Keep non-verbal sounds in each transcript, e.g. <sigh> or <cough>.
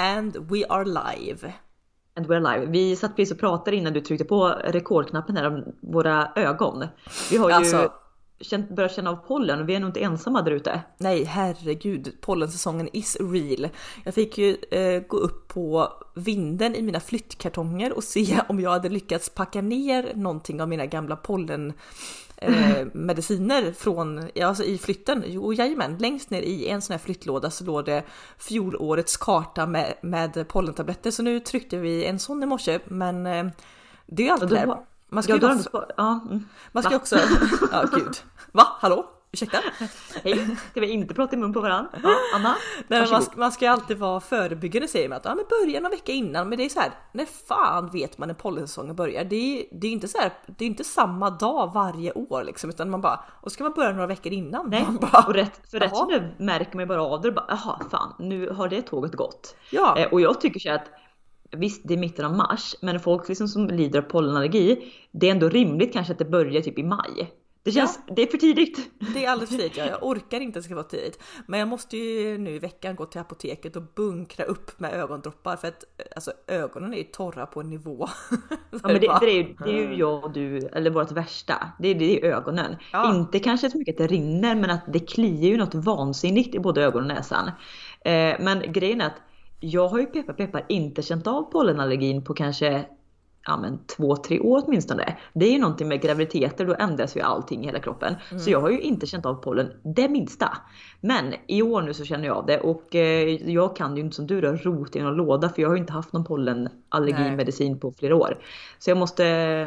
And we are live. And we're live. Vi satt precis och pratade innan du tryckte på rekordknappen här om våra ögon. Vi har ju Alltså- känt, börjat känna av pollen och vi är nog inte ensamma där ute. Nej herregud, pollensäsongen is real. Jag fick ju eh, gå upp på vinden i mina flyttkartonger och se <laughs> om jag hade lyckats packa ner någonting av mina gamla pollen eh, <laughs> mediciner från, ja, alltså i flytten. Jo jajamän, längst ner i en sån här flyttlåda så låg det fjolårets karta med, med pollentabletter. Så nu tryckte vi en sån i morse men eh, det är alltid då där. Man ska Ja, ju spar- ja, mm. man ska Va? också, <laughs> ja gud. Va? Hallå? Ursäkta? <laughs> Hej, ska vi inte prata i mun på varandra? Ja, Anna? Nej, man, man ska ju alltid vara förebyggande säger man att ja, men börja någon vecka innan. Men det är så här, när fan vet man när pollensäsongen börjar? Det är, det är inte så här, det är inte samma dag varje år liksom, utan man bara, och ska man börja några veckor innan? Nej, bara, och rätt, för rätt som det märker man bara av det. Bara, Jaha, fan, nu har det tåget gått. Ja, Eh, och jag tycker så att visst, det är mitten av mars, men folk liksom som lider av pollenallergi, det är ändå rimligt kanske att det börjar typ i maj. Det känns, det är för tidigt. det är alldeles för tidigt. Ja. Jag orkar inte att det ska vara tidigt. Men jag måste ju nu i veckan gå till apoteket och bunkra upp med ögondroppar för att alltså, ögonen är ju torra på en nivå. <laughs> Ja, men det, bara- det, är ju, det är ju jag och du, eller vårt värsta. Det är, det är ögonen. Ja. Inte kanske så mycket att det rinner, men att det kliar ju något vansinnigt i både ögon och näsan. Eh, men grejen är att jag har ju peppar peppar inte känt av pollenallergin på kanske ja, men två, tre år åtminstone. Det är ju någonting med graviditeter, då ändras ju allting i hela kroppen. Så jag har ju inte känt av pollen det minsta. Men i år nu så känner jag av det och eh, jag kan ju inte som du då rota i någon låda för jag har ju inte haft någon pollenallergimedicin på flera år. Så jag måste...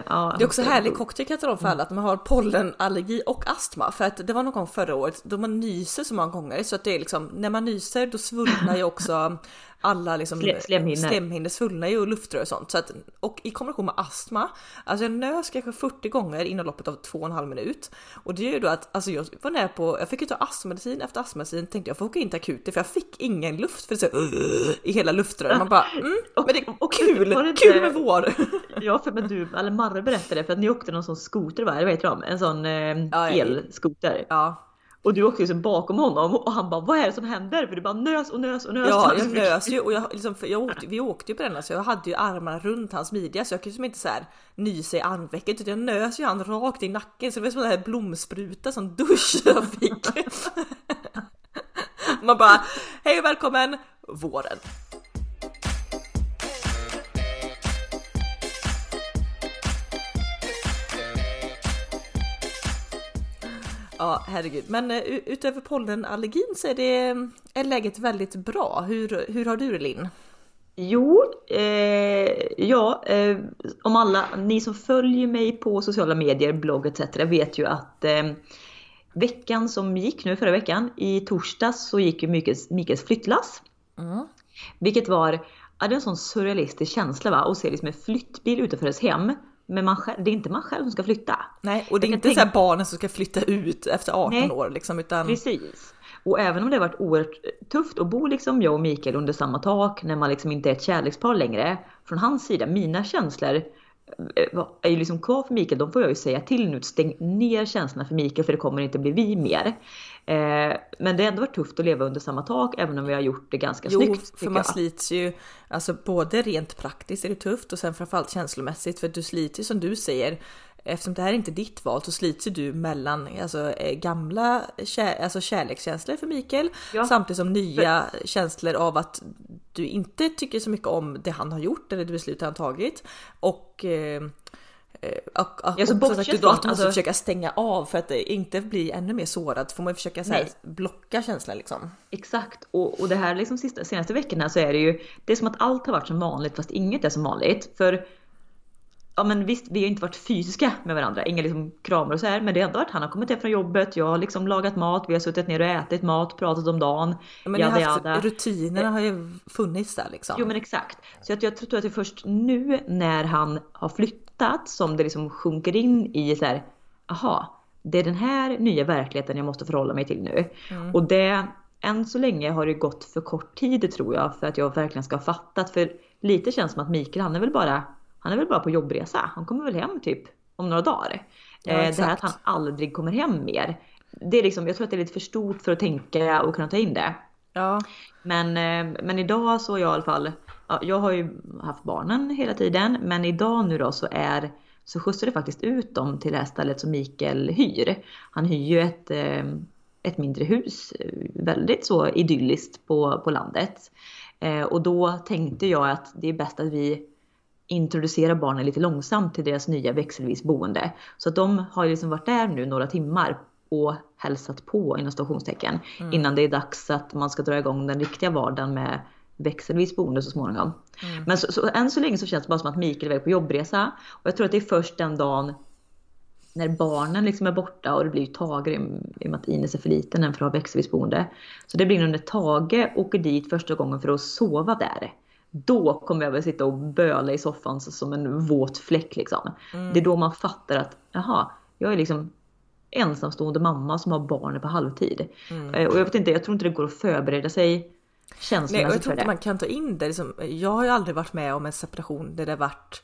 Ja, Det är också måste- härlig cocktail kan jag tala om för alla att man har pollenallergi och astma för att det var någon gång förra året då man nyser så många gånger så att det är liksom när man nyser då svullnar ju också alla liksom Slem- slemhinnor. slemhinnor svullnar ju och luftrör och sånt så att och i kombination med astma alltså jag nös kanske 40 gånger inom loppet av två och en halv minut och det gör ju då att alltså jag var nära på jag fick ju ta astmamedicin efter astmamedicin tänkte jag får åka in till akuten för jag fick ingen luft för det så i hela luftröret man bara mm, <laughs> men det är och- kul, det inte- kul med vår. <laughs> Ja, för men du, eller Marre berättade för att ni åkte någon sån skoter, vad heter de? En sån eh, elskoter. Ja. Och du åkte liksom bakom honom och han bara vad är det som händer? För du bara nös och nös och nös. Ja, jag <laughs> nös ju och jag, liksom, jag åkte, vi åkte ju på den så jag hade ju armarna runt hans midja så jag kunde liksom inte så här nysa i armvecket utan jag nös ju han rakt i nacken så det var som en här blomspruta som dusch jag fick. <laughs> Man bara hej och välkommen våren. Ja herregud, men eh, utöver pollenallergin så är det är läget väldigt bra. Hur, hur har du det Linn? Jo, eh, ja, eh, om alla ni som följer mig på sociala medier, blogg etc. vet ju att eh, veckan som gick nu förra veckan, i torsdags så gick ju Mikaels, Mikaels flyttlass. Mm. Vilket var, ja, det är en sån surrealistisk känsla va, att se liksom en flyttbil utanför ens hem. Men man själv, det är inte man själv som ska flytta. Nej, och det är inte kan så här tänka- barnen som ska flytta ut efter 18 Nej. år liksom, utan Precis. Och även om det har varit oerhört tufft att bo liksom jag och Mikael under samma tak när man liksom inte är ett kärlekspar längre. Från hans sida, mina känslor eh, är ju liksom kvar för Mikael. De får jag ju säga till nu. Stäng ner känslorna för Mikael för det kommer inte bli vi mer. Eh, men det har ändå varit tufft att leva under samma tak även om vi har gjort det ganska Jo, snyggt. för tycker man jag. slits ju, alltså både rent praktiskt är det tufft och sen framförallt känslomässigt för du sliter ju som du säger Eftersom det här är inte ditt val så slits ju du mellan alltså, eh, gamla kär, alltså kärlekskänslor för Mikael Ja. samtidigt som nya känslor av att du inte tycker så mycket om det han har gjort eller det beslut han tagit och eh, och, och, Ja, så som sagt, bortsett då att du måste alltså- försöka stänga av för att eh, inte bli ännu mer sårad får man ju försöka så här, blocka känslan liksom. Exakt, och, och det här liksom sista, senaste veckorna så är det ju, det är som att allt har varit som vanligt fast inget är som vanligt. För Ja men visst, vi har inte varit fysiska med varandra, inga liksom kramar och så här, men det har ändå varit, han har kommit hem från jobbet, jag har liksom lagat mat, vi har suttit ner och ätit mat, pratat om dagen. Men jada, haft, jada. rutinerna har ju funnits där liksom. Jo men exakt. Så att jag tror att det är först nu när han har flyttat som det liksom sjunker in i så här, aha, det är den här nya verkligheten jag måste förhålla mig till nu. Mm. Och det, än så länge har det gått för kort tid tror jag för att jag verkligen ska ha fattat. För lite känns som att Mikael han är väl bara, han är väl bara på jobbresa. Han kommer väl hem typ om några dagar. Ja, Eh, det här att han aldrig kommer hem mer. Det är liksom, jag tror att det är lite för stort för att tänka och kunna ta in det. Ja. Men, eh, men idag så är jag i alla fall, ja, jag har ju haft barnen hela tiden, men idag nu då så är så skjutsar det faktiskt ut dem till det här stället som Mikael hyr. Han hyr ju ett, eh, ett mindre hus, väldigt så idylliskt på, på landet. Eh, och då tänkte jag att det är bäst att vi introducerar barnen lite långsamt till deras nya växelvis boende. Så att de har liksom varit där nu några timmar och hälsat på inom stationstecken mm. innan det är dags att man ska dra igång den riktiga vardagen med växelvis boende så småningom. Mm. Men så, så, än så länge så känns det bara som att Mikael är iväg på jobbresa och jag tror att det är först den dagen när barnen liksom är borta och det blir Tage i och med att Ines är för liten än för att ha växelvis boende. Så det blir nog när Tage åker dit första gången för att sova där. Då kommer jag väl sitta och böla i soffan som en våt fläck liksom. Mm. Det är då man fattar att jaha, jag är liksom ensamstående mamma som har barnen på halvtid. Mm. Eh, och jag vet inte, jag tror inte det går att förbereda sig känslomässigt Nej, och jag tror inte man kan ta in det. Liksom, jag har ju aldrig varit med om en separation där det varit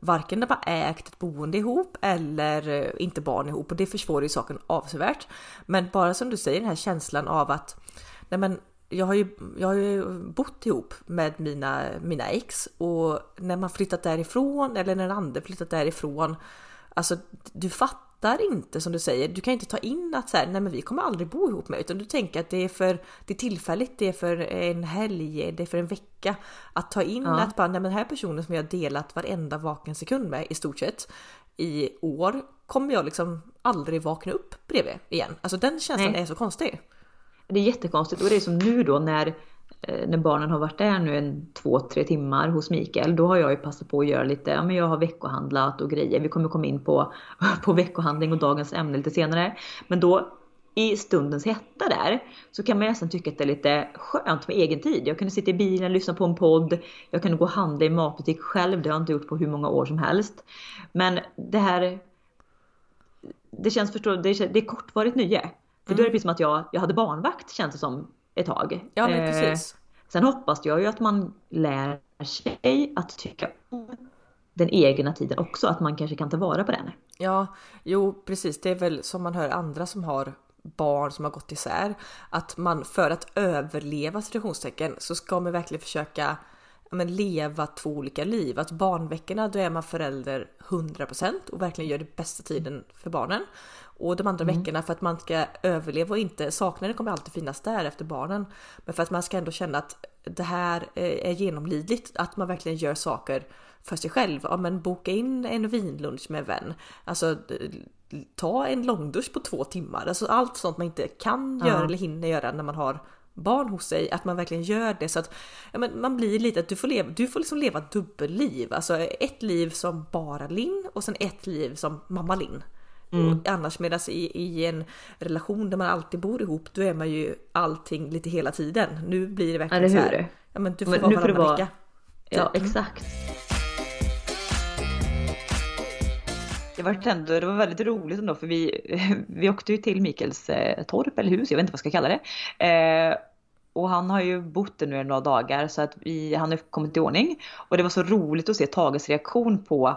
varken när man ägt ett boende ihop eller eh, inte barn ihop och det försvårar ju saken avsevärt. Men bara som du säger den här känslan av att nej men jag har ju, jag har ju bott ihop med mina, mina ex och när man flyttat därifrån eller när den andra flyttat därifrån. Alltså du fattar fattar inte som du säger, du kan inte ta in att så här, nej men vi kommer aldrig bo ihop med utan du tänker att det är för det är tillfälligt, det är för en helg, det är för en vecka. Att ta in ja. att bara, nej men den här personen som jag har delat varenda vaken sekund med i stort sett i år kommer jag liksom aldrig vakna upp bredvid igen. Alltså den känslan nej. är så konstig. Det är jättekonstigt och det är som nu då när när barnen har varit där nu en två, tre timmar hos Mikael, då har jag ju passat på att göra lite, ja men jag har veckohandlat och grejer. Vi kommer komma in på, <laughs> på veckohandling och dagens ämne lite senare. Men då i stundens hetta där så kan man nästan tycka att det är lite skönt med egen tid. Jag kunde sitta i bilen, lyssna på en podd, jag kunde gå och handla i matbutik själv, det har jag inte gjort på hur många år som helst. Men det här, det känns förstå, det är, det är kortvarigt nöje. För då är det mm. precis som att jag, jag hade barnvakt känns det som ett tag. Ja men eh, precis. Sen hoppas jag ju att man lär sig att tycka om den egna tiden också, att man kanske kan ta vara på den. Ja, jo precis, det är väl som man hör andra som har barn som har gått isär, att man för att överleva situationstecken så ska man verkligen försöka men, leva två olika liv. Att barnveckorna då är man förälder 100% och verkligen gör det bästa tiden för barnen. Och de andra mm. veckorna för att man ska överleva och inte, saknaden kommer alltid finnas där efter barnen. Men för att man ska ändå känna att det här är genomlidligt, att man verkligen gör saker för sig själv. Ja men boka in en vinlunch med en vän. Alltså ta en långdusch på två timmar. Alltså allt sånt man inte kan ja. göra eller hinner göra när man har barn hos sig, att man verkligen gör det så att ja, men man blir lite att du får leva, du får liksom leva dubbelliv, alltså ett liv som bara Linn och sen ett liv som mamma Linn. Mm. Annars medan i, i en relation där man alltid bor ihop då är man ju allting lite hela tiden. Nu blir det verkligen ja, det så här. Ja men du får men, vara varannan vara... vecka. Ja exakt. Det var, ändå, det var väldigt roligt ändå för vi, <laughs> vi åkte ju till Mikels eh, torp eller hus, jag vet inte vad jag ska kalla det. Eh, och han har ju bott där nu några dagar så att vi, han har kommit i ordning. Och det var så roligt att se Tages reaktion på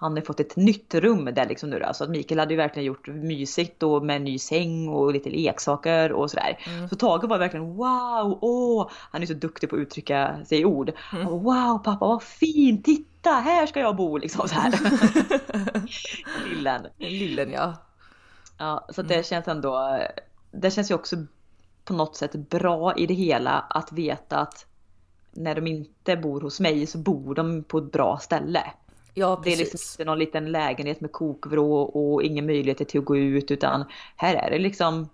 han har fått ett nytt rum där liksom nu då. Så att Mikael hade ju verkligen gjort mysigt och med en ny säng och lite leksaker och sådär. Mm. Så Tage var verkligen wow, åh, han är så duktig på att uttrycka sig i ord. Mm. wow pappa vad fint, titta här ska jag bo liksom så här. <laughs> Lillen. Lillen ja. Ja, så det mm. känns ändå, det känns ju också på något sätt bra i det hela att veta att när de inte bor hos mig så bor de på ett bra ställe. Ja, precis. Det är liksom inte någon liten lägenhet med kokvrå och ingen möjlighet till att gå ut utan här är det liksom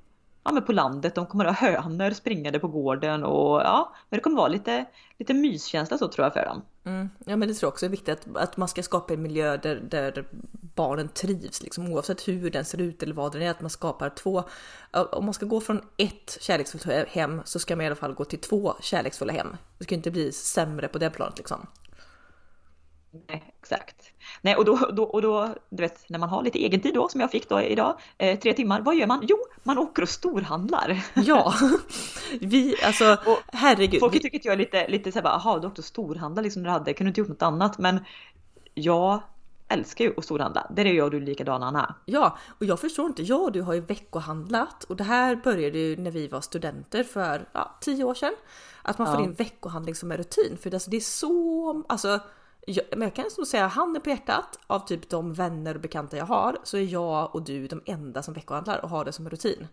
ja, men på landet. De kommer att ha hönor springande på gården och ja, men det kommer vara lite, lite myskänsla så tror jag för dem. Mm. Ja, men det tror jag också är viktigt att, att man ska skapa en miljö där, där barnen trivs, liksom, oavsett hur den ser ut eller vad den är. Att man skapar två. Om man ska gå från ett kärleksfullt hem så ska man i alla fall gå till två kärleksfulla hem. Det ska inte bli sämre på det planet liksom. Nej, exakt. Nej, och då, då, och då, du vet, när man har lite egen tid då, som jag fick då idag, eh, tre timmar, vad gör man? Jo, man åker och storhandlar. Ja, <laughs> vi, alltså, och herregud. Folk tycker att jag är lite, lite såhär, jaha, du åkte och storhandlade liksom du hade, kunde inte gjort något annat, men jag älskar ju att storhandla. Där är jag och du likadana Anna. Ja, och jag förstår inte. Jag och du har ju veckohandlat och det här började ju när vi var studenter för ja, tio år sedan. Att man får Ja. in veckohandling som en rutin. För alltså, det är så, alltså jag, men jag kan nog säga handen på hjärtat av typ de vänner och bekanta jag har så är jag och du de enda som veckohandlar och har det som en rutin.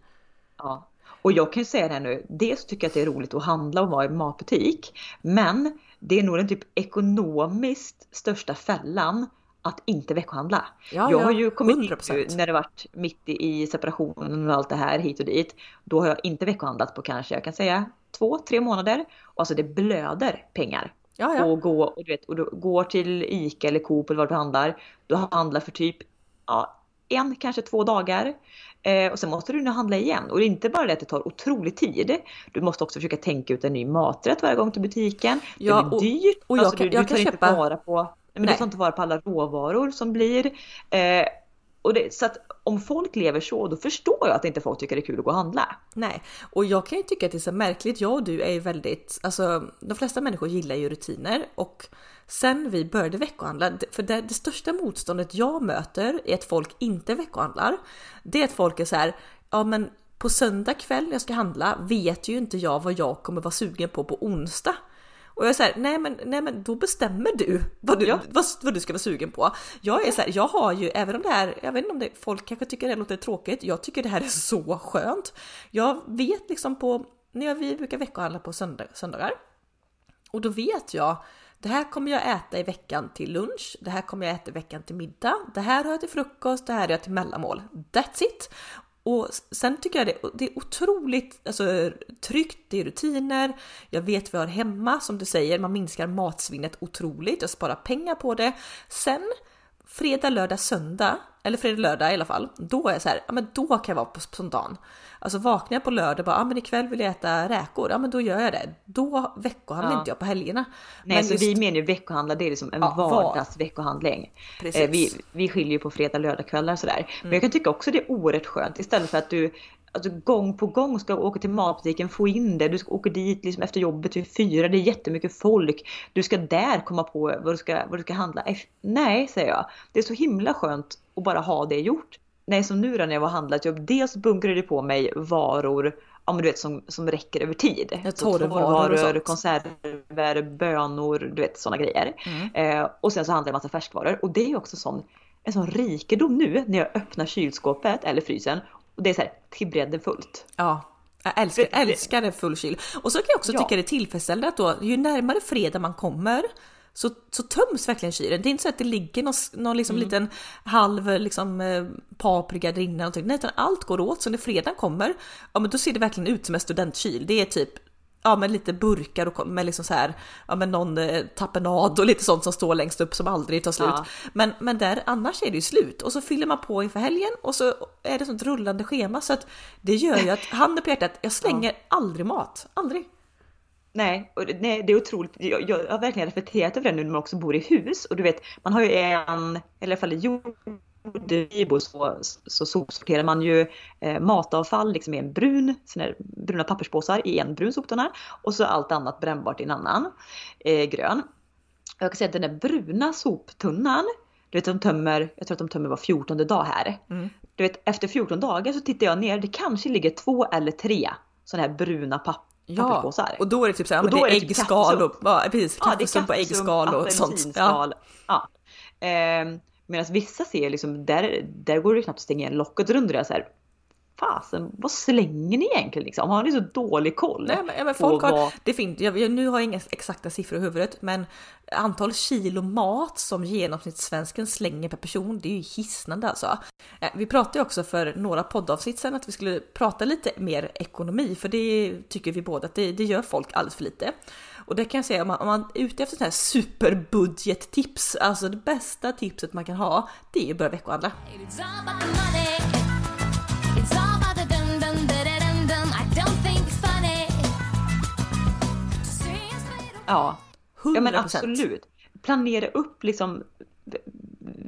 Ja. Och jag kan ju säga det här nu, dels tycker jag att det är roligt att handla och vara i matbutik. Men det är nog den typ ekonomiskt största fällan att inte veckohandla. Ja, jag ja, har ju kommit in 100%. nu när det varit mitt i separationen och allt det här hit och dit. Då har jag inte veckohandlat på kanske, jag kan säga två, tre månader. Och alltså det blöder pengar. Ja, ja. Och, gå, och du vet, och du går till ICA eller Coop eller vad du handlar. Du handlar för typ ja, en, kanske två dagar. Eh, och sen måste du nu handla igen. Och det är inte bara det att det tar otrolig tid. Du måste också försöka tänka ut en ny maträtt varje gång till butiken. Ja, det blir dyrt. och jag alltså, kan- du, jag du kan tar köpa- inte vara på, men Nej. du tar inte vara på alla råvaror som blir. Eh, och det, så att om folk lever så, då förstår jag att inte folk tycker det är kul att gå och handla. Nej, och jag kan ju tycka att det är så märkligt. Jag och du är ju väldigt, alltså de flesta människor gillar ju rutiner och sen vi började veckohandla, för det, det största motståndet jag möter är att folk inte veckohandlar. Det är att folk är så här, ja men på söndag kväll när jag ska handla vet ju inte jag vad jag kommer vara sugen på på onsdag. Och jag här, nej men, nej men då bestämmer du vad du, Ja. vad, vad du ska vara sugen på. Jag är så här, jag har ju, även om det här, jag vet inte om det, folk kanske tycker det låter tråkigt, jag tycker det här är så skönt. Jag vet liksom på, när vi brukar veckohandla på söndag, söndagar, och då vet jag, det här kommer jag äta i veckan till lunch, det här kommer jag äta i veckan till middag, det här har jag till frukost, det här har jag till mellanmål. That's it! Och sen tycker jag det, det är otroligt alltså, tryggt, det är rutiner, jag vet vad jag har hemma som du säger, man minskar matsvinnet otroligt, jag sparar pengar på det. Sen fredag, lördag, söndag, eller fredag, lördag i alla fall, då är jag så här, ja men då kan jag vara på spontan. Alltså vaknar jag på lördag och bara, ja men ikväll vill jag äta räkor, ja men då gör jag det. Då veckohandlar Ja. inte jag på helgerna. Nej, Men så just- vi menar ju veckohandla, det är liksom en Ja, var- vardagsveckohandling. Eh, vi, vi skiljer ju på fredag, lördagskvällar sådär. Mm. Men jag kan tycka också det är oerhört skönt istället för att du alltså, gång på gång ska åka till matbutiken, få in det. Du ska åka dit liksom efter jobbet vid fyra, det är jättemycket folk. Du ska där komma på vad du ska, vad du ska handla. Nej, säger jag. Det är så himla skönt att bara ha det gjort. Nej, som nu då när jag var och handlat, jag dels bunkrade på mig varor Ja men du vet som, som räcker över tid. Ja, Så torrvaror konserver, bönor, du vet sådana grejer. Mm. Eh, och sen så handlar det en massa färskvaror. Och det är också sån, en sån rikedom nu när jag öppnar kylskåpet eller frysen. Och det är så här till bredden fullt. Ja, jag älskar, För- älskar full kyl. Och så kan jag också Ja. tycka det är tillfredsställande att då, ju närmare fredag man kommer så, så töms verkligen kylen. Det är inte så att det ligger någon, någon liksom Mm. liten halv liksom, eh, paprika där inne. Nej, utan allt går åt. Så när fredagen kommer, ja men då ser det verkligen ut som en studentkyl. Det är typ Ja men lite burkar och med liksom så här, ja men någon eh, tapenad och lite sånt som står längst upp som aldrig tar slut. Ja. Men, men där annars är det ju slut och så fyller man på inför helgen och så är det sånt rullande schema så att det gör ju att handen på hjärtat, jag slänger aldrig mat. Aldrig. Nej, och det, nej, det är otroligt. Jag, jag har verkligen reflekterat över det nu när man också bor i hus. Och du vet, man har ju en, eller i alla fall i jordvibo så, så sopsorterar man ju eh, matavfall liksom i en brun, såna bruna papperspåsar i en brun soptunna. Och så allt annat brännbart i en annan, eh, grön. Jag kan säga att den där bruna soptunnan, du vet de tömmer, jag tror att de tömmer var 14 dag här. Mm. Du vet efter 14 dagar så tittar jag ner, det kanske ligger två eller tre sådana här bruna papp, Ja, och då är det typ så här, ja, Och men då det är det typ äggskal och, kaffesump. ja precis, Ja, det är kaffesump och äggskal och sånt. Ja. Ja. Ehm, Medan vissa ser liksom, där, där går det knappt att stänga igen locket. Så undrar jag så här, fasen vad slänger ni egentligen liksom? Har ni så dålig koll? Nej, men, men folk har, vad- det finns, jag, jag, nu har jag inga exakta siffror i huvudet, men antal kilo mat som genomsnittssvensken slänger per person, det är ju hisnande alltså. Eh, Vi pratade ju också för några poddavsnitt sen att vi skulle prata lite mer ekonomi, för det tycker vi båda att det, det gör folk alldeles för lite. Och det kan jag säga om man, om man är ute efter sådana här superbudgettips, alltså det bästa tipset man kan ha, det är att börja veckohandla. It's Ja, 100%. ja men absolut. Planera upp liksom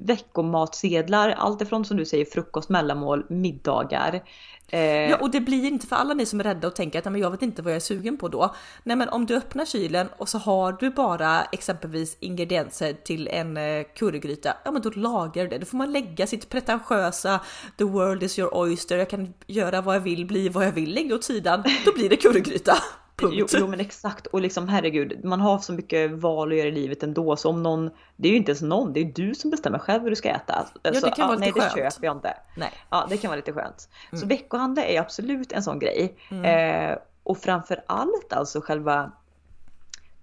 veckomatsedlar, allt ifrån som du säger frukost, mellanmål, middagar. Eh, Ja, och det blir inte för alla ni som är rädda och tänker att "Nej, men jag vet inte vad jag är sugen på då. Nej, men om du öppnar kylen och så har du bara exempelvis ingredienser till en eh, currygryta, ja men då lagar du det. Då får man lägga sitt pretentiösa the world is your oyster, jag kan göra vad jag vill, bli vad jag vill, lägg det åt sidan, då blir det currygryta. Punkt. Jo, jo men exakt och liksom herregud, man har så mycket val att göra i livet ändå så om någon, det är ju inte ens någon, det är du som bestämmer själv hur du ska äta. det Så, kan vara nej lite det skönt. köper jag inte. Nej. Ja det kan vara lite skönt. Mm. Så veckohandel är absolut en sån grej. Eh, och framför allt alltså själva,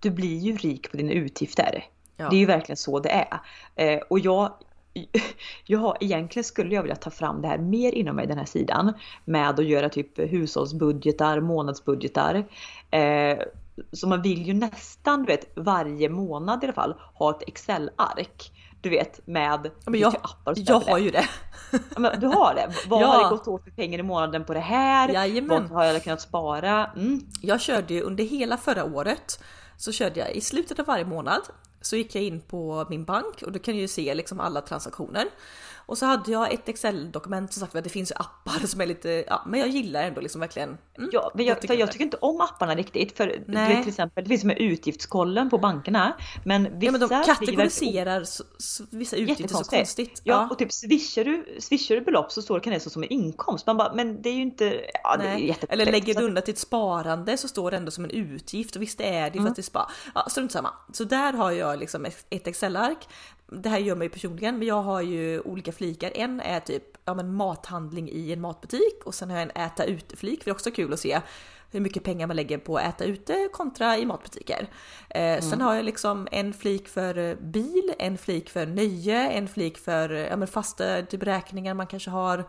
du blir ju rik på dina utgifter. Ja. Det är ju verkligen så det är. Eh, och jag, <laughs> jag har, egentligen skulle jag vilja ta fram det här mer inom mig den här sidan med att göra typ hushållsbudgetar, månadsbudgetar. Eh, så man vill ju nästan, du vet, varje månad i alla fall ha ett Excel-ark. Du vet med men jag, appar och jag har det. ju det. Men du har det? <laughs> Vad Ja. har det gått åt för pengar i månaden på det här? Jajamän. Vad har jag kunnat spara? Mm. Jag körde ju under hela förra året så körde jag i slutet av varje månad så gick jag in på min bank och då kan jag ju se liksom alla transaktioner. Och så hade jag ett Excel-dokument som sagt att det finns ju appar som är lite, ja men jag gillar ändå liksom verkligen. Mm, Ja, men jag, i för jag tycker inte om apparna riktigt. För du Nej. vet till exempel, det finns med utgiftskollen på bankerna. Men vissa Ja men de kategoriserar så, så, vissa utgifter så konstigt. Ja, och typ swishar du, swishar du belopp så står det kan det stå som en inkomst. Man bara, men det är ju inte, ja Nej. Eller lägger du undan till ett sparande så står det ändå som en utgift och visst det är det Mm. för att det är spar. Ja, strunt samma. Så där har jag liksom ett Excel-ark. Det här gör mig personligen, men jag har ju olika flikar. En är typ ja, men mathandling i en matbutik och sen har jag en äta ute-flik för det är också kul att se hur mycket pengar man lägger på att äta ute kontra i matbutiker. Eh, Sen har jag liksom en flik för eh, bil, en flik för nöje, en flik för ja, men fasta typ räkningar man kanske har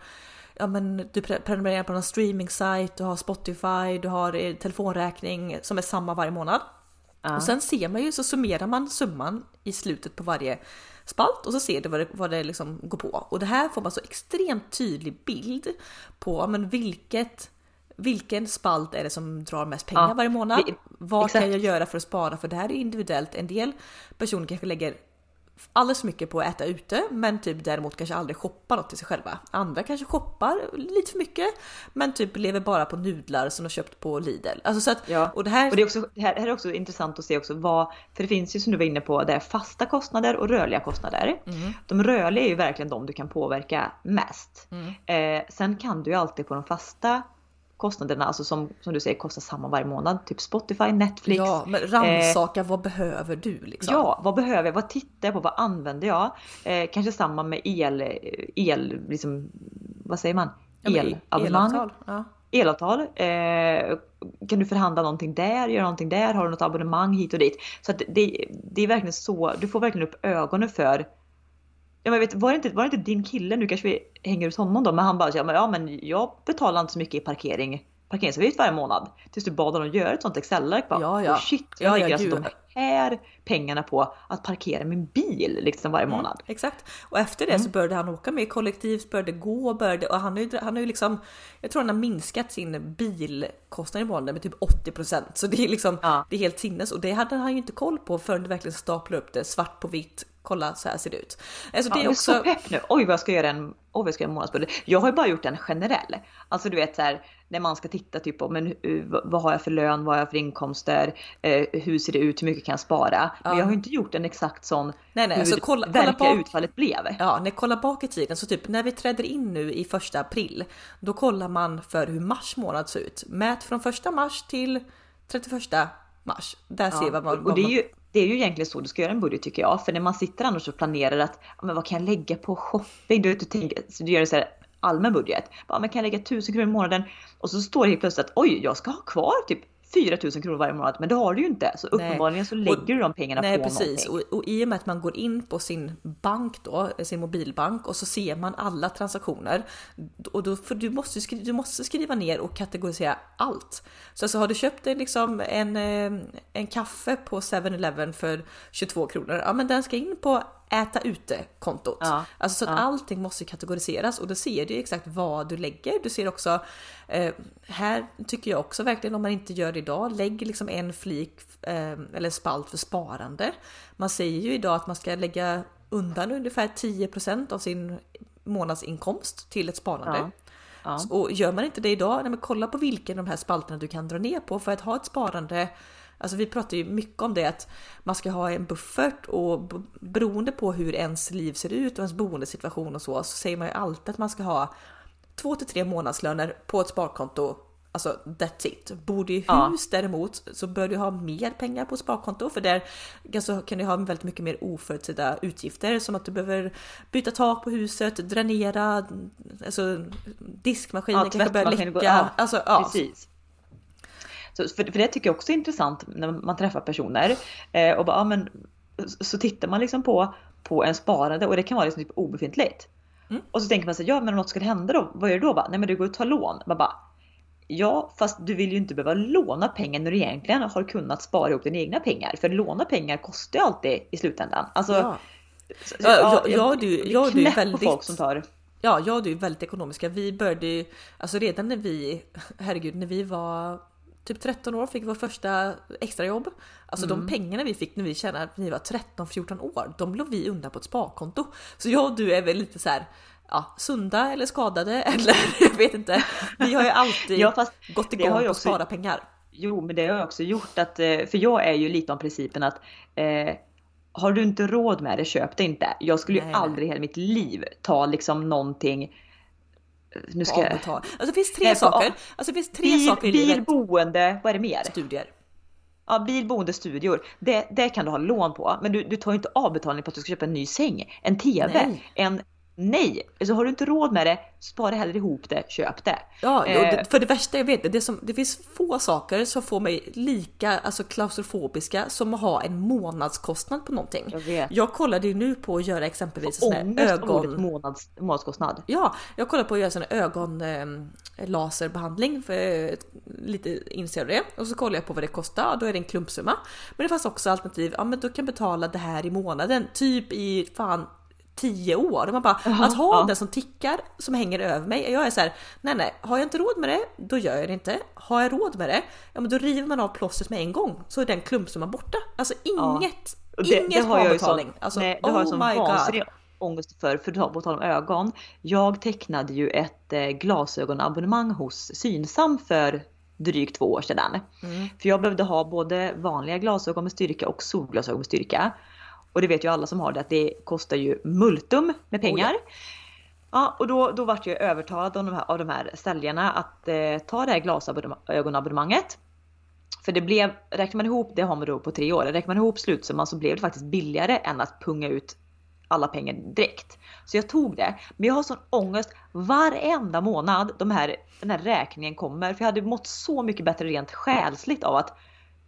ja men du pre- prenumererar på någon streaming-sajt, du har Spotify, du har eh, telefonräkning som är samma varje månad. Ja. Och sen ser man ju, så summerar man summan i slutet på varje spalt och så ser du vad det, vad det liksom går på. Och det här får man så extremt tydlig bild på men vilket vilken spalt är det som drar mest pengar Ja, varje månad? vi- Vad exakt. kan jag göra för att spara? För det här är individuellt. En del personer kanske lägger alldeles för mycket på att äta ute men typ däremot kanske aldrig shoppar något till sig själva. Andra kanske shoppar lite för mycket men typ lever bara på nudlar som de köpt på Lidl. Alltså så att, Ja, och det här, Och det är, också, det här, här är också intressant att se också vad, för det finns ju som du var inne på, det är fasta kostnader och rörliga kostnader. Mm. De rörliga är ju verkligen de du kan påverka mest. Mm. Eh, sen kan du ju alltid på de fasta kostnaderna, alltså som, som du säger kostar samma varje månad, typ Spotify, Netflix. ja, men rannsaka vad behöver du liksom? Ja, vad behöver jag? Vad tittar jag på? Vad använder jag? Eh, kanske samma med el, el, liksom, vad säger man? Ja, men Elabonnemang elavtal, Ja. elavtal. Eh, kan du förhandla någonting där, göra någonting där, har du något abonnemang hit och dit. Så att det, det är verkligen så, du får verkligen upp ögonen för Ja, men vet, var, det inte, var det inte din kille, nu kanske vi hänger ut honom då, men han bara ja men, ja, men jag betalar inte så mycket i parkering, parkeringsavgift varje månad. Tills du bad honom göra ett sånt Excel-ark. bara, Ja, ja. Oh shit, jag Ja, lägger ja, alltså de här pengarna på att parkera min bil liksom varje månad. Exakt. Och efter det så började han åka med kollektivt, började gå, började och han har ju, han har ju liksom, jag tror han har minskat sin bilkostnad i månaden med typ 80%. Så det är liksom, Ja. det är helt sinnes och det hade han ju inte koll på förrän du verkligen staplar upp det svart på vitt. Kolla så här ser det ut. Alltså Ja, det är jag också, så pepp nu. Oj vad jag ska göra en, oj, vad jag ska göra en månadsbudget. Jag har ju bara gjort en generell. Alltså du vet så här när man ska titta typ på men hur- vad har jag för lön, vad har jag för inkomster, eh, hur ser det ut, hur mycket kan jag spara? Men Ja. jag har ju inte gjort en exakt sån Nej, nej, hur alltså kolla- det kolla bak. utfallet blev. Ja, när jag kollar bak i tiden så typ när vi träder in nu i första april, då kollar man för hur mars månad ser ut. Mät från första mars till 31 mars. Där ser man vad, och vad det är, man... ju, det är ju egentligen så du ska göra en budget tycker jag. För när man sitter annars och planerar att men vad kan jag lägga på shopping? Du, vet, du, tänker, så du gör en så här allmän budget. Bara, men kan jag lägga 1000 kronor i månaden? Och så står det helt plötsligt att oj, jag ska ha kvar typ 4000 kronor varje månad. Men det har du ju inte. Så uppenbarligen så Och- lägger du de pengarna Nej på precis någonting. och, och i och med att man går in på sin bank då, sin mobilbank och så ser man alla transaktioner och då för du måste skriva, du måste skriva ner och kategorisera allt. Så alltså har du köpt en, liksom en, eh, en kaffe på 7-Eleven för 22 kronor, ja men den ska in på äta ute-kontot. Ja, Alltså så att ja. allting måste kategoriseras och då ser du exakt vad du lägger. Du ser också, eh, här tycker jag också verkligen om man inte gör det idag, lägg liksom en flik eh, eller spalt för sparande. Man säger ju idag att man ska lägga undan ungefär 10% av sin månadsinkomst till ett sparande. Ja. Ja. Och gör man inte det idag, nej kolla på vilken av de här spalterna du kan dra ner på för att ha ett sparande. Alltså vi pratar ju mycket om det att man ska ha en buffert och beroende på hur ens liv ser ut och ens boendesituation och så, så säger man ju alltid att man ska ha två till tre månadslöner på ett sparkonto. Alltså that's it. Bor du i hus Ja. däremot så bör du ha mer pengar på sparkonto för där alltså, kan du ha väldigt mycket mer oförutsedda utgifter som att du behöver byta tak på huset, dränera, alltså diskmaskinen Ja, kanske börjar läcka. ja, alltså, ja. Precis. Så, för, för det tycker jag också är intressant när man träffar personer. Eh, och bara, ja, men, så- tittar man liksom på, på en sparande och det kan vara liksom typ obefintligt. Mm. Och så tänker man sig, ja men om något skulle hända då, vad gör du då? Bara, Nej men du går och tar lån. Man bara, ja fast du vill ju inte behöva låna pengar när du egentligen har kunnat spara ihop dina egna pengar. För låna pengar kostar ju alltid i slutändan. Alltså, Ja. så- Ja, ja, ja, du- ja, du är väldigt- folk som tar Ja, jag och du är väldigt ekonomiska. Vi började ju, alltså redan när vi, herregud, när vi var typ 13 år fick vi vår första extrajobb. Alltså de pengarna vi fick när vi tjänade, när vi var 13-14 år, de låg vi undan på ett sparkonto. Så jag och du är väl lite så här, ja, sunda eller skadade <laughs> eller jag vet inte. Vi har ju alltid Ja, gått igång ju på att spara pengar. Jo, men det har jag också gjort att, eh, för jag är ju lite om principen att eh, har du inte råd med det, köp det inte. Jag skulle ju Nej, nej. aldrig i hela mitt liv ta liksom någonting. Nu ska jag... Alltså det finns tre Nej, på- saker. Alltså det finns tre Bil, saker i bil, livet. boende, vad är det mer? Studier. Ja, bil, boende, studior. Det, det kan du ha lån på. Men du, du tar ju inte avbetalning på att du ska köpa en ny säng, en TV, Nej. en... Nej! Alltså har du inte råd med det, spara hellre ihop det, köp det. Ja, Eh. för det värsta jag vet, det, som, det finns få saker som får mig lika alltså klaustrofobiska som att ha en månadskostnad på någonting. Jag vet. Jag kollade ju nu på att göra exempelvis sån här ögon... månads, månadskostnad. Ja, jag kollade på att göra sån här ögon eh, för eh, lite inser det och så kollade jag på vad det kostar. Då är det en klumpsumma. Men det fanns också alternativ. Ja, men du kan betala det här i månaden, typ i fan 10 år. Man bara, att ha ja. den som tickar som hänger över mig. Jag är så här, nej nej, har jag inte råd med det, då gör jag det inte. Har jag råd med det, ja men då river man av plåstret med en gång så är den klumpsumman borta. Alltså inget, Och det, inget det har jag avbetalning. sån, Alltså, nej, det har jag oh sån vansinnig ångest för. För att på tal om ögon. Jag tecknade ju ett eh, glasögonabonnemang hos Synsam för drygt två år sedan. Mm. För jag behövde ha både vanliga glasögon med styrka och solglasögon med styrka. Och det vet ju alla som har det att det kostar ju multum med pengar. Ja, och då, då vart jag övertalad av de här, av de här säljarna att eh, ta det här glasögonabonnemanget. För det blev, räknar man ihop, det har man då på tre år, räknar man ihop slutsumman så blev det faktiskt billigare än att punga ut alla pengar direkt. Så jag tog det. Men jag har sån ångest varenda månad de här, den här räkningen kommer. För jag hade mått så mycket bättre rent själsligt av att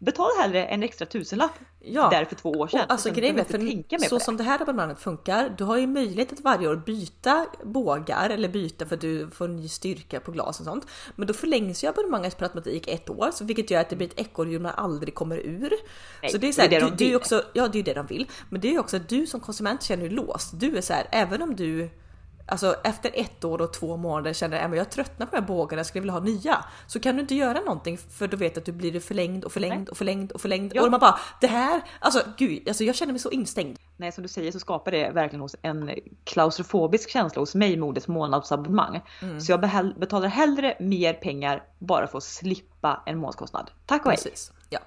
betala hellre en extra tusenlapp Ja. där för två år sedan. Och alltså grejen är, för så som det här abonnemanget funkar, du har ju möjlighet att varje år byta bågar eller byta för att du får ny styrka på glas och sånt. Men då förlängs ju abonnemanget per automatik ett år, så vilket gör att det blir ett ekorrhjul man aldrig kommer ur. Nej, så det är så här, det är det du, de vill. också, ja det är ju det de vill. Men det är ju också att du som konsument känner dig låst. Du är så här, även om du Alltså efter ett år och två månader känner att jag tröttnar på de här bågarna, jag skulle vilja ha nya. Så kan du inte göra någonting för då vet att du blir förlängd och förlängd och förlängd och förlängd. Ja. Och man bara det här, alltså gud, alltså jag känner mig så instängd. Nej, som du säger så skapar det verkligen hos en klaustrofobisk känsla hos mig med ordet månadsabonnemang. Mm. Så jag betalar hellre mer pengar bara för att slippa en månadskostnad. Tack och hej! Precis. Ja.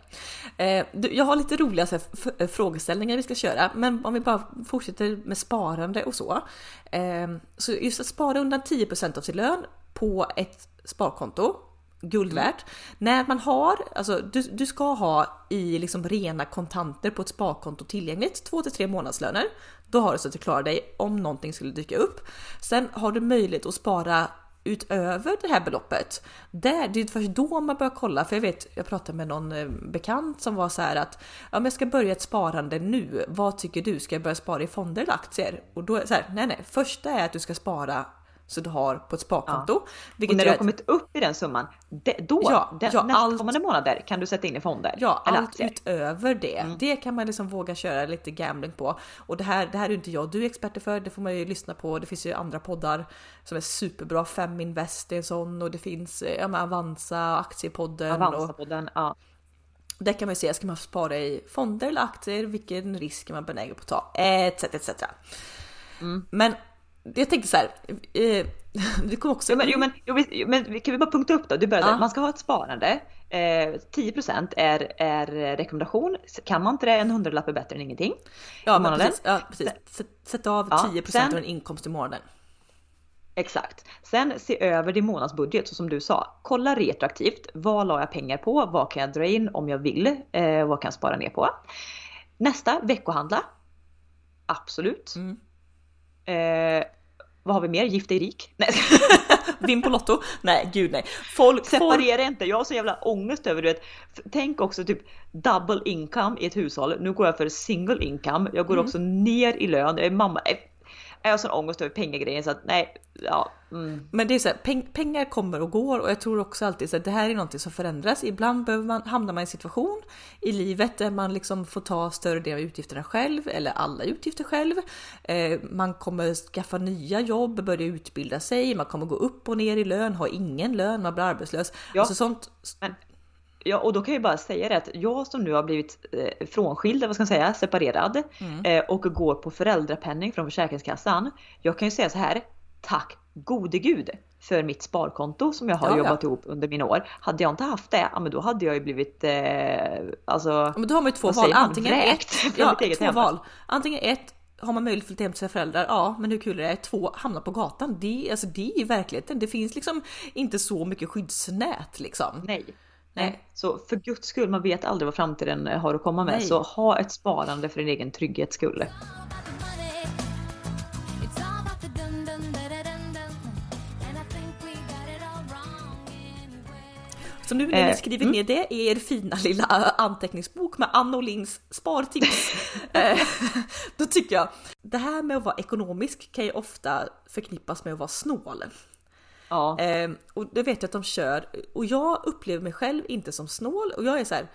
Eh, du, jag har lite roliga så här, frågeställningar vi ska köra, men om vi bara fortsätter med sparande och så. Eh, så just att spara undan 10% av sin lön på ett sparkonto, guld värt. När man har, alltså du, du ska ha i liksom rena kontanter på ett sparkonto tillgängligt 2-3 månadslöner. Då har du så att du klarar dig om någonting skulle dyka upp. Sen har du möjlighet att spara utöver det här beloppet. Där, det är först då man börjar kolla, för jag vet, jag pratade med någon eh, bekant som var så här att om jag ska börja ett sparande nu. Vad tycker du? Ska jag börja spara i fonder eller aktier? Och då är det så här, nej, nej, första är att du ska spara så du har på ett sparkonto. Och Vilket när du har kommit upp i den summan, det, då, Ja, den, ja, nästkommande månader kan du sätta in i fonder. Ja, eller allt aktier. utöver det. Det kan man liksom våga köra lite gambling på. Och det här, det här är inte jag och du är experter för, det får man ju lyssna på. Det finns ju andra poddar som är superbra. Feminvest är en sån och det finns eh, ja, men Avanza, Aktiepodden. Och, Avanza-podden, ja. Där kan man ju se, ska man spara i fonder eller aktier? Vilken risk är man benägen på att ta? Etc. etc. Mm. Men jag tänkte så här, eh, <laughs> det kom också... Jo, men, jo, men, jo, jo, men vi- kan vi bara punkta upp då? Du började, Ja. man ska ha ett sparande. Eh, 10% är, är rekommendation. Kan man inte det, en hundralapp är bättre än ingenting. ja, men precis, ja, precis. Sätt, sätt av Ja, 10% sen- av din inkomst i månaden. Exakt. Sen se över din månadsbudget så som du sa. Kolla retroaktivt. Vad la jag pengar på? Vad kan jag dra in om jag vill? Eh, vad kan jag spara ner på? Nästa, veckohandla. Absolut. Mm. Eh, vad har vi mer? Gift dig rik? Nej. <laughs> Vinn på Lotto? Nej, gud nej. Folk, folk, Separera inte. Jag har så jävla ångest över det. Tänk också typ double income i ett hushåll. Nu går jag för single income. Jag går Mm. också ner i lön. Jag är mamma. Jag har sån ångest över pengagrejen så att nej. Ja. Mm. Men det är så här, peng, pengar kommer och går och jag tror också alltid så att det här är någonting som förändras. Ibland behöver man, hamnar man i en situation i livet där man liksom får ta större del av utgifterna själv eller alla utgifter själv. Eh, man kommer skaffa nya jobb, börja utbilda sig, man kommer gå upp och ner i lön, ha ingen lön, man blir arbetslös. Ja. Alltså sånt. Men, ja, och då kan jag ju bara säga det att jag som nu har blivit eh, frånskild, vad ska man säga, separerad Mm. eh, och går på föräldrapenning från Försäkringskassan. Jag kan ju säga så här, tack gode gud för mitt sparkonto som jag har Ja, ja. jobbat ihop under mina år. Hade jag inte haft det, ja men då hade jag ju blivit, eh, alltså, Ja, Men då har man ju två val, antingen ett, ja, två hem. val. Antingen ett, har man möjlighet att flytta hem till sina föräldrar? Ja, men hur kul är det? Två, hamna på gatan. Det, alltså, det är ju verkligheten. Det finns liksom inte så mycket skyddsnät liksom. nej. Nej. Nej. Så för guds skull, man vet aldrig vad framtiden har att komma med. Nej. Så ha ett sparande för din egen trygghets skull. Så nu när ni Eh, skriver ner det i er fina lilla anteckningsbok med Ann Lins spartips. <laughs> eh, då tycker jag, det här med att vara ekonomisk kan ju ofta förknippas med att vara snål. Ja. Eh, och det vet jag att de kör. Och jag upplever mig själv inte som snål. Och jag är så här,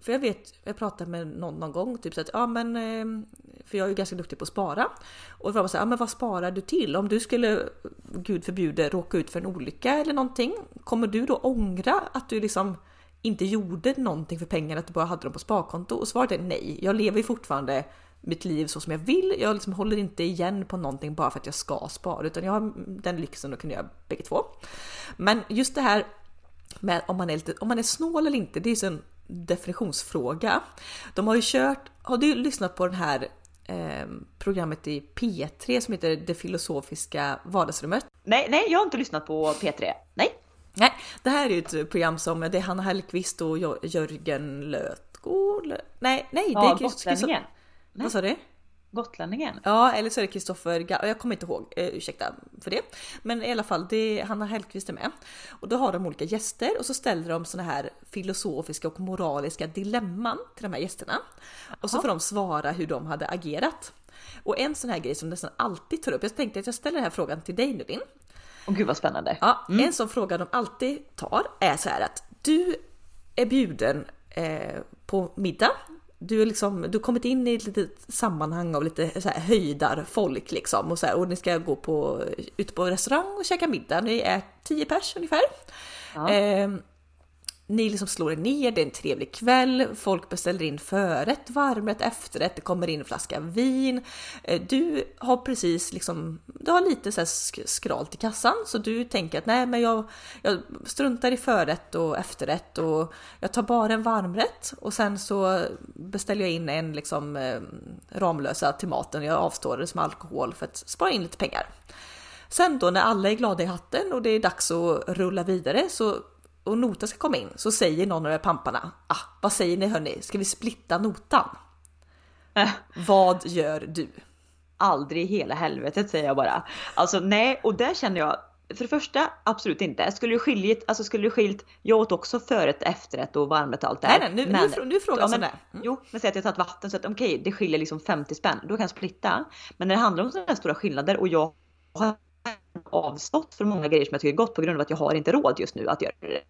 för jag vet, jag pratade med någon någon gång, typ så att ja men, ehm, för jag är ju ganska duktig på att spara. Och de var ja men vad sparar du till? Om du skulle, gud förbjude, råka ut för en olycka eller någonting, kommer du då ångra att du liksom inte gjorde någonting för pengarna, att du bara hade dem på sparkonto? Och svaret är nej. Jag lever ju fortfarande mitt liv så som jag vill. Jag liksom håller inte igen på någonting bara för att jag ska spara, utan jag har den lyxen att kunna göra bägge två. Men just det här med om man är, lite, om man är snål eller inte, det är en definitionsfråga. De har ju kört, har du lyssnat på den här eh, programmet i P3 som heter Det filosofiska vardagsrummet? Nej, nej, jag har inte lyssnat på P3. Nej. Nej, det här är ju ett program som det är Hanna Hellquist och Jör- Jörgen Lötgård. Nej, nej, det Ja, är Gotlänningen. Vad sa du? Gotlänningen. Ja, eller så är det Kristoffer jag kommer inte ihåg, eh, ursäkta för det. Men i alla fall, det Hanna Hellquist är med. Och då har de olika gäster och så ställer de såna här filosofiska och moraliska dilemman till de här gästerna. Och så får de svara hur de hade agerat. Och en sån här grej som nästan alltid tar upp, jag tänkte att jag ställer den här frågan till dig nu Linn. Åh gud vad spännande. Ja, En sån fråga de alltid tar är så här att du är bjuden eh, på middag. Du, är liksom, du har kommit in i ett litet sammanhang av lite så här höjdarfolk liksom och, så här, och ni ska gå på, ut på restaurang och käka middag. Ni är 10 pers ungefär. Ja. Eh, ni liksom slår er ner, det är en trevlig kväll, folk beställer in förrätt, varmrätt, efterrätt, det kommer in en flaska vin. Eh, du har precis liksom, du har lite så skralt i kassan så du tänker att nej men jag, jag struntar i förrätt och efterrätt och jag tar bara en varmrätt och sen så beställer jag in en liksom eh, Ramlösa till maten, jag avstår det som alkohol för att spara in lite pengar. Sen då när alla är glada i hatten och det är dags att rulla vidare så, och notan ska komma in så säger någon av de här pamparna ah, vad säger ni hörni, ska vi splitta notan? Äh, Vad gör du? aldrig i hela helvetet säger jag bara. Alltså nej, och där känner jag för det första, absolut inte. Skulle det skiljit, alltså skulle det skilt, jag åt också förrätt, efterrätt och varmrätt och allt det Nej, här. nej, nu, Men- nu, nu frågar Ja, jag men, sådär. Mm. Jo, men säg att jag tagit vatten så att okej, det skiljer liksom 50 spänn. Då kan jag splitta. Men när det handlar om sådana här stora skillnader och jag har avstått från många grejer som jag tycker är gott på grund av att jag har inte råd just nu att göra det.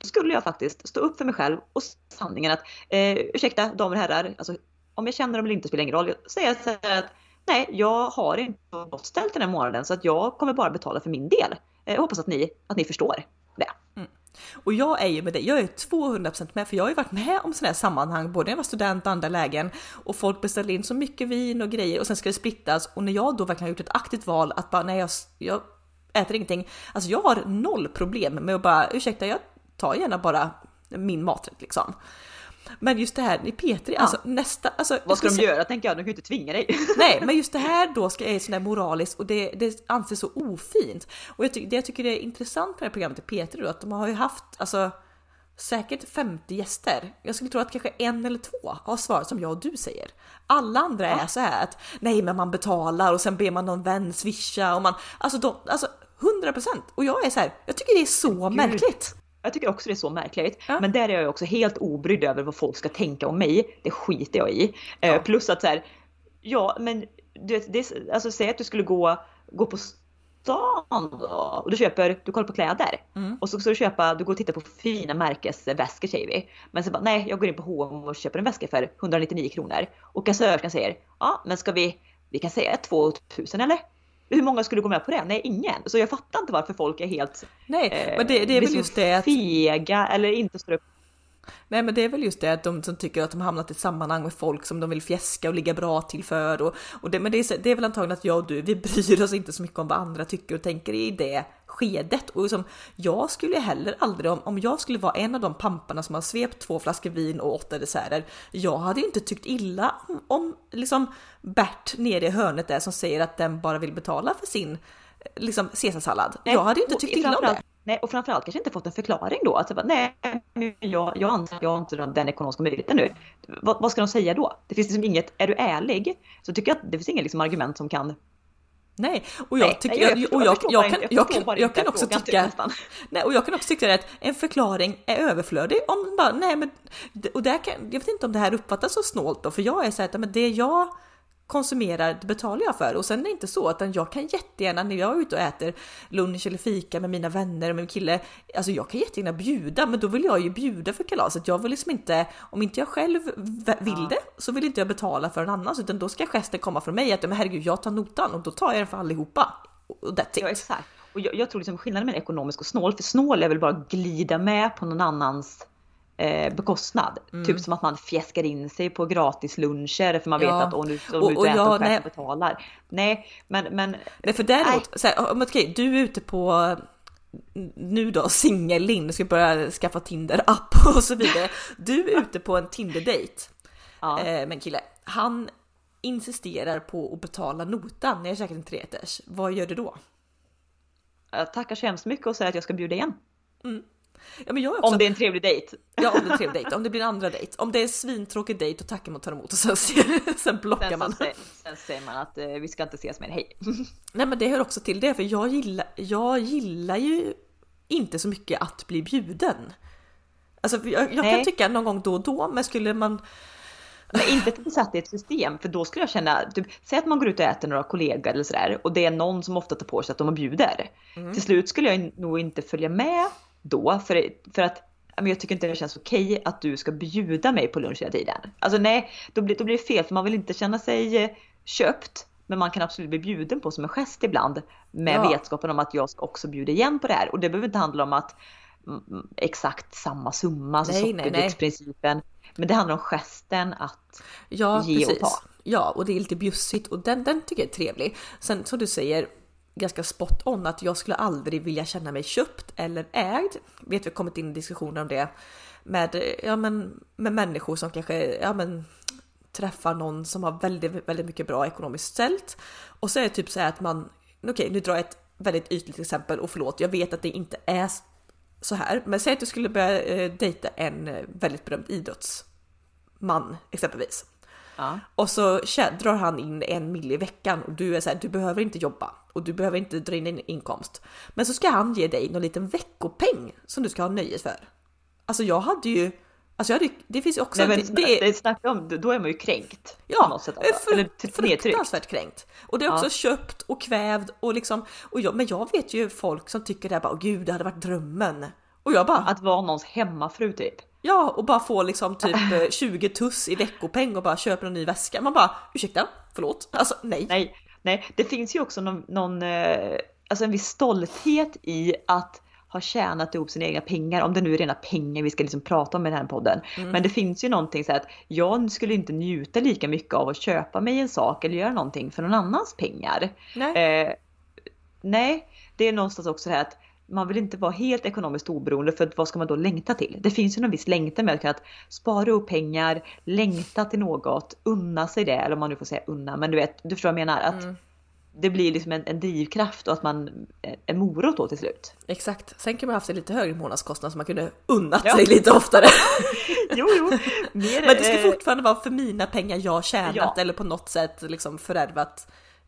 Då skulle jag faktiskt stå upp för mig själv och sanningen att eh, ursäkta damer och herrar, alltså, om jag känner dem eller inte spelar ingen roll. Jag så här att nej, jag har inte så gott ställt den här månaden så att jag kommer bara betala för min del. Jag hoppas att ni, att ni förstår. Och jag är ju med dig, jag är 200% med för jag har ju varit med om sådana här sammanhang, både när jag var student och andra lägen och folk beställer in så mycket vin och grejer och sen ska det splittas och när jag då verkligen har gjort ett aktivt val att bara nej jag, jag äter ingenting. Alltså jag har noll problem med att bara ursäkta jag tar gärna bara min maträtt liksom. Men just det här i Petri, alltså nästa, alltså Vad ska jag de göra tänker jag, de kan ju inte tvinga dig. <laughs> Nej, men just det här då ska är sån där moraliskt och det, det anses så ofint. Och jag ty, det jag tycker är intressant med det här programmet i P3 då, att de har ju haft alltså säkert 50 gäster. Jag skulle tro att kanske en eller två har svarat som jag och du säger. Alla andra är så här att nej, men man betalar och sen ber man någon vän swisha och man alltså de, alltså 100% och jag är så här. Jag tycker det är så märkligt. Jag tycker också det är så märkligt. Ja. Men där är jag också helt obrydd över vad folk ska tänka om mig. Det skiter jag i. Eh, plus att så här, ja men du vet, det, alltså säg att du skulle gå, gå på stan då och du köper, du kollar på kläder. Mm. Och så ska du köpa, du går och tittar på fina märkesväskor säger vi. Men så bara nej jag går in på H&M och köper en väska för 199 kronor. Och kassörskan säger ja men ska vi, vi kan säga 2000 eller? Hur många skulle gå med på det? Nej ingen. Så jag fattar inte varför folk är helt Nej, eh, men det, det är väl liksom just det att fega eller inte står upp. Nej men det är väl just det att de som tycker att de hamnat i ett sammanhang med folk som de vill fjäska och ligga bra till för och, och det, men det är, det är väl antagligen att jag och du, vi <laughs> bryr oss inte så mycket om vad andra tycker och tänker i det skedet och som jag skulle heller aldrig, om, om jag skulle vara en av de pamparna som har svept två flaskor vin och åtta desserter, jag hade ju inte tyckt illa om, om liksom Bert nere i hörnet där som säger att den bara vill betala för sin liksom caesarsallad. Jag hade ju inte tyckt illa om det. Nej, och framförallt kanske inte fått en förklaring då. Bara, nej, jag, jag anser att jag har inte den ekonomiska möjligheten nu. Vad, vad ska de säga då? Det finns liksom inget, är du ärlig så tycker jag att det finns inget liksom argument som kan Nej, och jag tycker, nej, jag och jag, jag, jag kan, jag kan, jag kan också tycka, nej, och jag kan också tycka att en förklaring är överflödig om bara, nej men, och där kan, jag vet inte om det här uppfattas så snålt då, för jag är så här att men det jag konsumerar, det betalar jag för och sen är det inte så utan jag kan jättegärna när jag är ute och äter lunch eller fika med mina vänner och min kille, alltså jag kan jättegärna bjuda, men då vill jag ju bjuda för kalaset. Jag vill liksom inte, om inte jag själv vill det så vill inte jag betala för en annan, utan då ska gesten komma från mig att men herregud, jag tar notan och då tar jag den för allihopa. Och that's Ja, it. exakt. Och jag, jag tror liksom skillnaden mellan ekonomisk och snål, för snål är väl bara att glida med på någon annans eh, bekostnad. Mm. Typ som att man fjäskar in sig på gratis luncher för man vet Ja. att åh, nu de ut och och äta jag- och själv betalar. Nej, men, men Nej för däremot, så här, om- okej, du är ute på nu då singel-Linn, ska börja skaffa Tinder-app <laughs> och så vidare. Du är ute på en Tinder-date ja. eh, med en kille. Han insisterar på att betala notan när jag käkat en trerätters. Vad gör du då? jag tackar så hemskt mycket och säger att jag ska bjuda igen. Ja, men jag också, Om det är en trevlig dejt. ja, om det är en trevlig dejt, om det blir en andra dejt. Om det är en svintråkig dejt, då tackar man tar emot och sen, <laughs> sen blockar Sen, man. säger- sen säger man att eh, vi ska inte ses mer, hej. <laughs> Nej men det hör också till det, för jag gillar, jag gillar ju inte så mycket att bli bjuden. Alltså jag, jag kan tycka någon gång då och då, men skulle man... Men inte att vi satt i ett system, för då skulle jag känna, typ, säg att man går ut och äter några kollegor eller sådär och det är någon som ofta tar på sig att de bjuder. Till slut skulle jag nog inte följa med då, för, för att men jag tycker inte det känns okej att du ska bjuda mig på lunch hela tiden. Alltså nej, då blir, då blir det fel för man vill inte känna sig eh, köpt. Men man kan absolut bli bjuden på som en gest ibland med Ja. vetskapen om att jag ska också bjuda igen på det här. Och det behöver inte handla om att mm, exakt samma summa, alltså sockerdrycksprincipen. Men det handlar om gesten att Ja, Ge och precis. ta. Ja, och det är lite bjussigt och den, den tycker jag är trevlig. Sen som du säger, ganska spot on att jag skulle aldrig vilja känna mig köpt eller ägd. Vet vi har kommit in i diskussioner om det med, ja, men, med människor som kanske ja, men, träffar någon som har väldigt, väldigt mycket bra ekonomiskt ställt. Och så är det typ så här att man, okej nu drar jag ett väldigt ytligt exempel och förlåt, jag vet att det inte är så här, men säg att du skulle börja eh, dejta en eh, väldigt berömd idrottsman exempelvis ja, Och så drar han in en mil i veckan och du är så här, du behöver inte jobba och du behöver inte dra in din inkomst. Men så ska han ge dig någon liten veckopeng som du ska ha nöjet för. Alltså jag hade ju, alltså jag hade, det finns ju också, Nej, men det, det, snacka om, då är man ju kränkt. på Ja, något sätt är också. Eller typ fruktansvärt kränkt. Och det är också Ja. köpt och kvävd och liksom, och jag, men jag vet ju folk som tycker det här bara, "Åh, gud det hade varit drömmen. Och jag bara, Att vara någons hemmafru typ. Ja och bara få liksom typ eh, 20 tuss i veckopeng och bara köpa en ny väska. Man bara, ursäkta, förlåt, alltså nej. Nej, nej, det finns ju också någon, någon eh, alltså en viss stolthet i att har tjänat ihop sina egna pengar, om det nu är rena pengar vi ska liksom prata om i den här podden. Mm. Men det finns ju någonting så att jag skulle inte njuta lika mycket av att köpa mig en sak eller göra någonting för någon annans pengar. Nej. Eh, nej, det är någonstans också det här att man vill inte vara helt ekonomiskt oberoende för vad ska man då längta till? Det finns ju någon viss längtan med att spara ihop pengar, längta till något, unna sig det, eller om man nu får säga unna, men du vet, du förstår vad jag menar? Att Mm. det blir liksom en, en drivkraft och att man, en morot då till slut. Exakt. Sen kan man ha haft en lite högre månadskostnad så man kunde unnat Ja. sig lite oftare. <laughs> Jo, jo, <laughs> mer, Men det ska eh, fortfarande vara för mina pengar jag tjänat Ja. eller på något sätt liksom förärvat.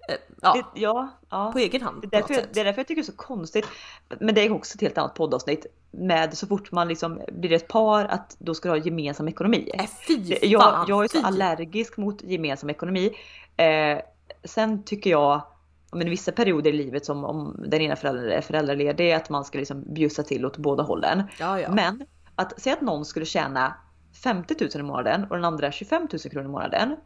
Eh, Ja, det, ja, ja. på egen hand. Det är, därför, jag- det är därför jag tycker det är så konstigt. Men det är också ett helt annat poddavsnitt. Med så fort man liksom blir ett par att då ska du ha gemensam ekonomi. Nej, fy Det- Jag, fan, jag är så fy. allergisk mot gemensam ekonomi. Eh, sen tycker jag, men vissa perioder i livet som om den ena föräldern är föräldraledig, att man ska liksom bjussa till åt båda hållen. Ja, ja. Men att säga att någon skulle tjäna 50 000 i månaden och den andra 25 000 kronor i månaden.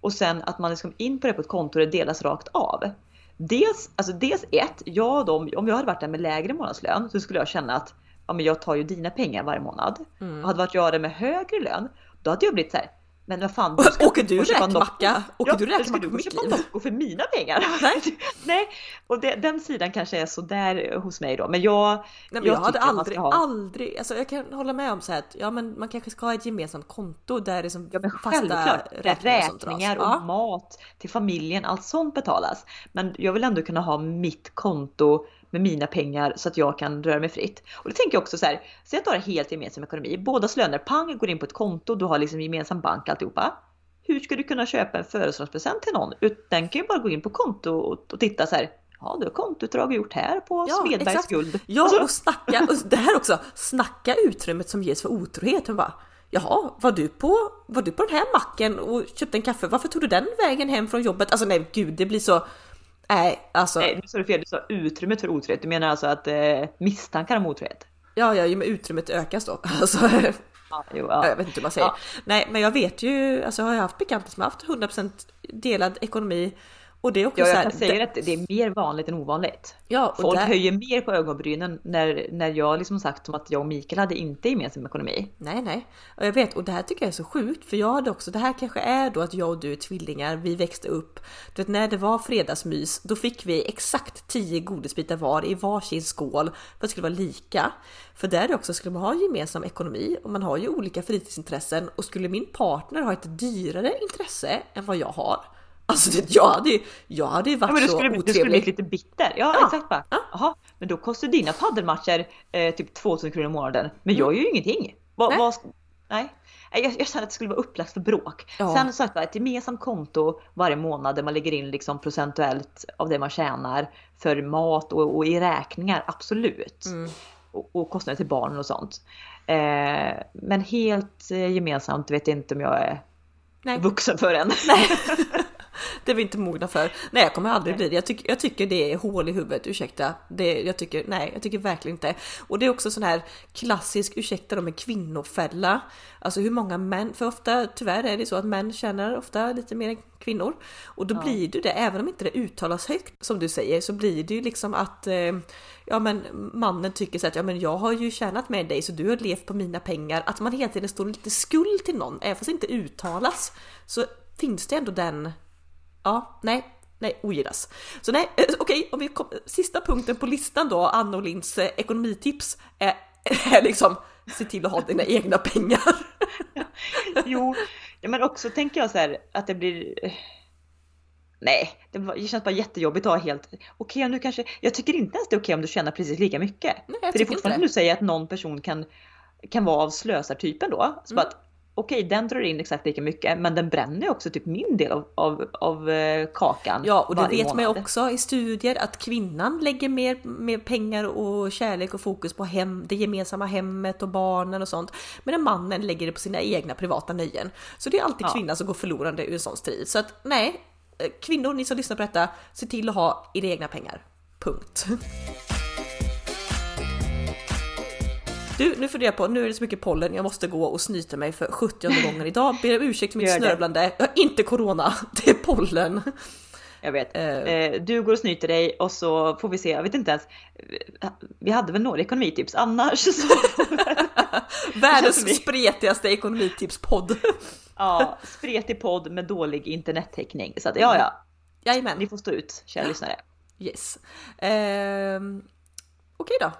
Och sen att man liksom in på det på ett konto och det delas rakt av. Dels, alltså dels ett, jag de, om jag hade varit där med lägre månadslön så skulle jag känna att ja, men jag tar ju dina pengar varje månad. Mm. Och hade varit jag där med högre lön, då hade jag blivit så här. Men vad fan, <laughs> du Åker du räkmacka? Åker Ja, du räkmacka du på mitt liv? Nocco för mina pengar? <laughs> Nej. <laughs> Nej, och det, den sidan kanske är så där hos mig då. Men jag, Nej, men jag, hade att man aldrig, ha- aldrig, alltså jag kan hålla med om så här att ja, men man kanske ska ha ett gemensamt konto där det som Ja men fasta självklart, räkningar, räkningar och Ja. mat till familjen, allt sånt betalas. Men jag vill ändå kunna ha mitt konto med mina pengar så att jag kan röra mig fritt. Och det tänker jag också så här, säg att du har helt gemensam ekonomi, bådas löner pang går in på ett konto, du har liksom gemensam bank alltihopa. Hur ska du kunna köpa en födelsedagspresent till någon? Den kan ju bara gå in på konto och, och titta så här. Ja, du har kontoutdrag gjort här på Ja, Smedbergs exakt. guld. Ja Alltså, och snacka, och det här också, snacka utrymmet som ges för otrohet. Man bara, Jaha, var du, på, var du på den här macken och köpte en kaffe? Varför tog du den vägen hem från jobbet? Alltså nej gud, det blir så... Nej, alltså. Nej, nu sa du fel, du sa utrymmet för otrohet. Du menar alltså att eh, misstankar om otrohet? Ja, ja, men utrymmet ökas då. <laughs> Alltså, Ja, jo, ja. Jag vet inte hur man säger. Ja. Nej, men jag vet ju, alltså jag har haft bekanta som har haft 100% delad ekonomi och det är också Ja, så jag här, kan säga det- att det är mer vanligt än ovanligt. Ja, Folk där, höjer mer på ögonbrynen när, när jag liksom sagt som att jag och Mikael hade inte gemensam ekonomi. Nej, nej. Och jag vet, och det här tycker jag är så sjukt, för jag hade också, det här kanske är då att jag och du är tvillingar, vi växte upp. Du vet, när det var fredagsmys, då fick vi exakt 10 godisbitar var i varsin skål för att det skulle vara lika. För där också skulle man ha gemensam ekonomi och man har ju olika fritidsintressen och skulle min partner ha ett dyrare intresse än vad jag har, alltså det, jag hade jag hade varit Ja, men du så skulle, du otrevlig. skulle bli lite bitter. Ja, Ja. exakt bara. Jaha, men då kostar dina paddelmatcher eh, typ 2000 kronor i månaden. Men jag gör ju ingenting. Va, Nej. sk- nej. Nej, Jag, jag känner att det skulle vara upplagt för bråk. Ja. Sen så att ett gemensamt konto varje månad där man lägger in liksom procentuellt av det man tjänar för mat och, och i räkningar, absolut. Mm. Och, och kostnader till barnen och sånt. Eh, men helt eh, gemensamt vet jag inte om jag är Nej. vuxen för än. <laughs> <laughs> Det är vi inte mogna för. Nej, jag kommer aldrig bli det. Jag, tycker- jag tycker det är hål i huvudet, ursäkta. Det, jag tycker, nej, jag tycker verkligen inte. Och det är också sån här klassisk, ursäkta då, med kvinnofälla. Alltså hur många män, för ofta, tyvärr är det så att män tjänar ofta lite mer än kvinnor. Och då blir det det, även om inte det uttalas högt som du säger, så blir det ju liksom att eh, ja men mannen tycker så att ja men jag har ju tjänat med dig så du har levt på mina pengar. Att man hela tiden står lite skuld till någon, även fast det inte uttalas, så finns det ändå den Ja, nej, nej, ogillas. Så nej, eh, okej, om vi kom, sista punkten på listan då, Anna och Linds eh, ekonomitips är, <laughs> är liksom se till att ha dina egna pengar. <laughs> Jo, men också tänker jag så här att det blir eh, Nej, det det känns bara jättejobbigt att ha helt okej nu kanske Jag tycker inte ens det är okej om du tjänar precis lika mycket. Nej, För det är fortfarande som du säger att någon person kan kan vara av slösartypen då. Så Mm. att okej, den drar in exakt lika mycket, men den bränner också typ min del av, av, av eh, kakan. Ja, och det vet man månad. också i studier att kvinnan lägger mer, mer pengar och kärlek och fokus på hem, det gemensamma hemmet och barnen och sånt. Medan mannen lägger det på sina egna privata nöjen. Så det är alltid Ja. kvinnan som går förlorande ur en sån strid. Så att nej, eh, kvinnor, ni som lyssnar på detta, se till att ha era egna pengar. Punkt. <laughs> Du, nu funderar jag på, nu är det så mycket pollen, jag måste gå och snyta mig för 70 gången idag. Ber om ursäkt för mitt snörvlande. Jag har inte corona, <laughs> det är pollen. Jag vet. Eh, du går och snyter dig och så får vi se, jag vet inte ens. Vi hade väl några ekonomitips annars <laughs> så. <laughs> Världens spretigaste ekonomitipspodd. ja, spretig podd med dålig internettäckning. Så att ja, ja, Jajamän. ni får stå ut kära lyssnare. Yes. Ehm, Okej då.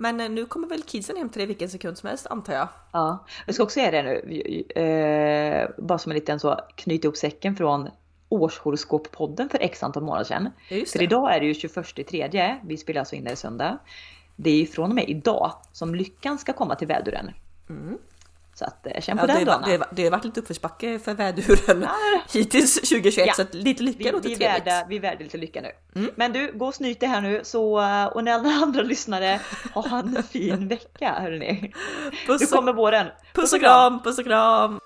Men eh, nu kommer väl kidsen hem till dig vilken sekund som helst antar jag. Ja, jag ska också säga det nu, eh, bara som en liten så knyta ihop säcken från årshoroskoppodden för x antal månader sedan. Just För idag är det ju 21 i tredje, vi spelar alltså in det söndag. Det är ju från och med idag som lyckan ska komma till väduren. Så att eh, känn på. Ja, den det, har- det, har- det har varit lite uppförsbacke för väduren hittills 2021 Ja. så lite lycka vi, låter vi, trevligt. värda, vi är värda lite lycka nu. Mm. Men du, gå och snyt dig här nu så, eh, och ni alla andra lyssnare, ha en fin vecka hörni. Nu Puss och, kommer våren. puss och kram, puss och kram!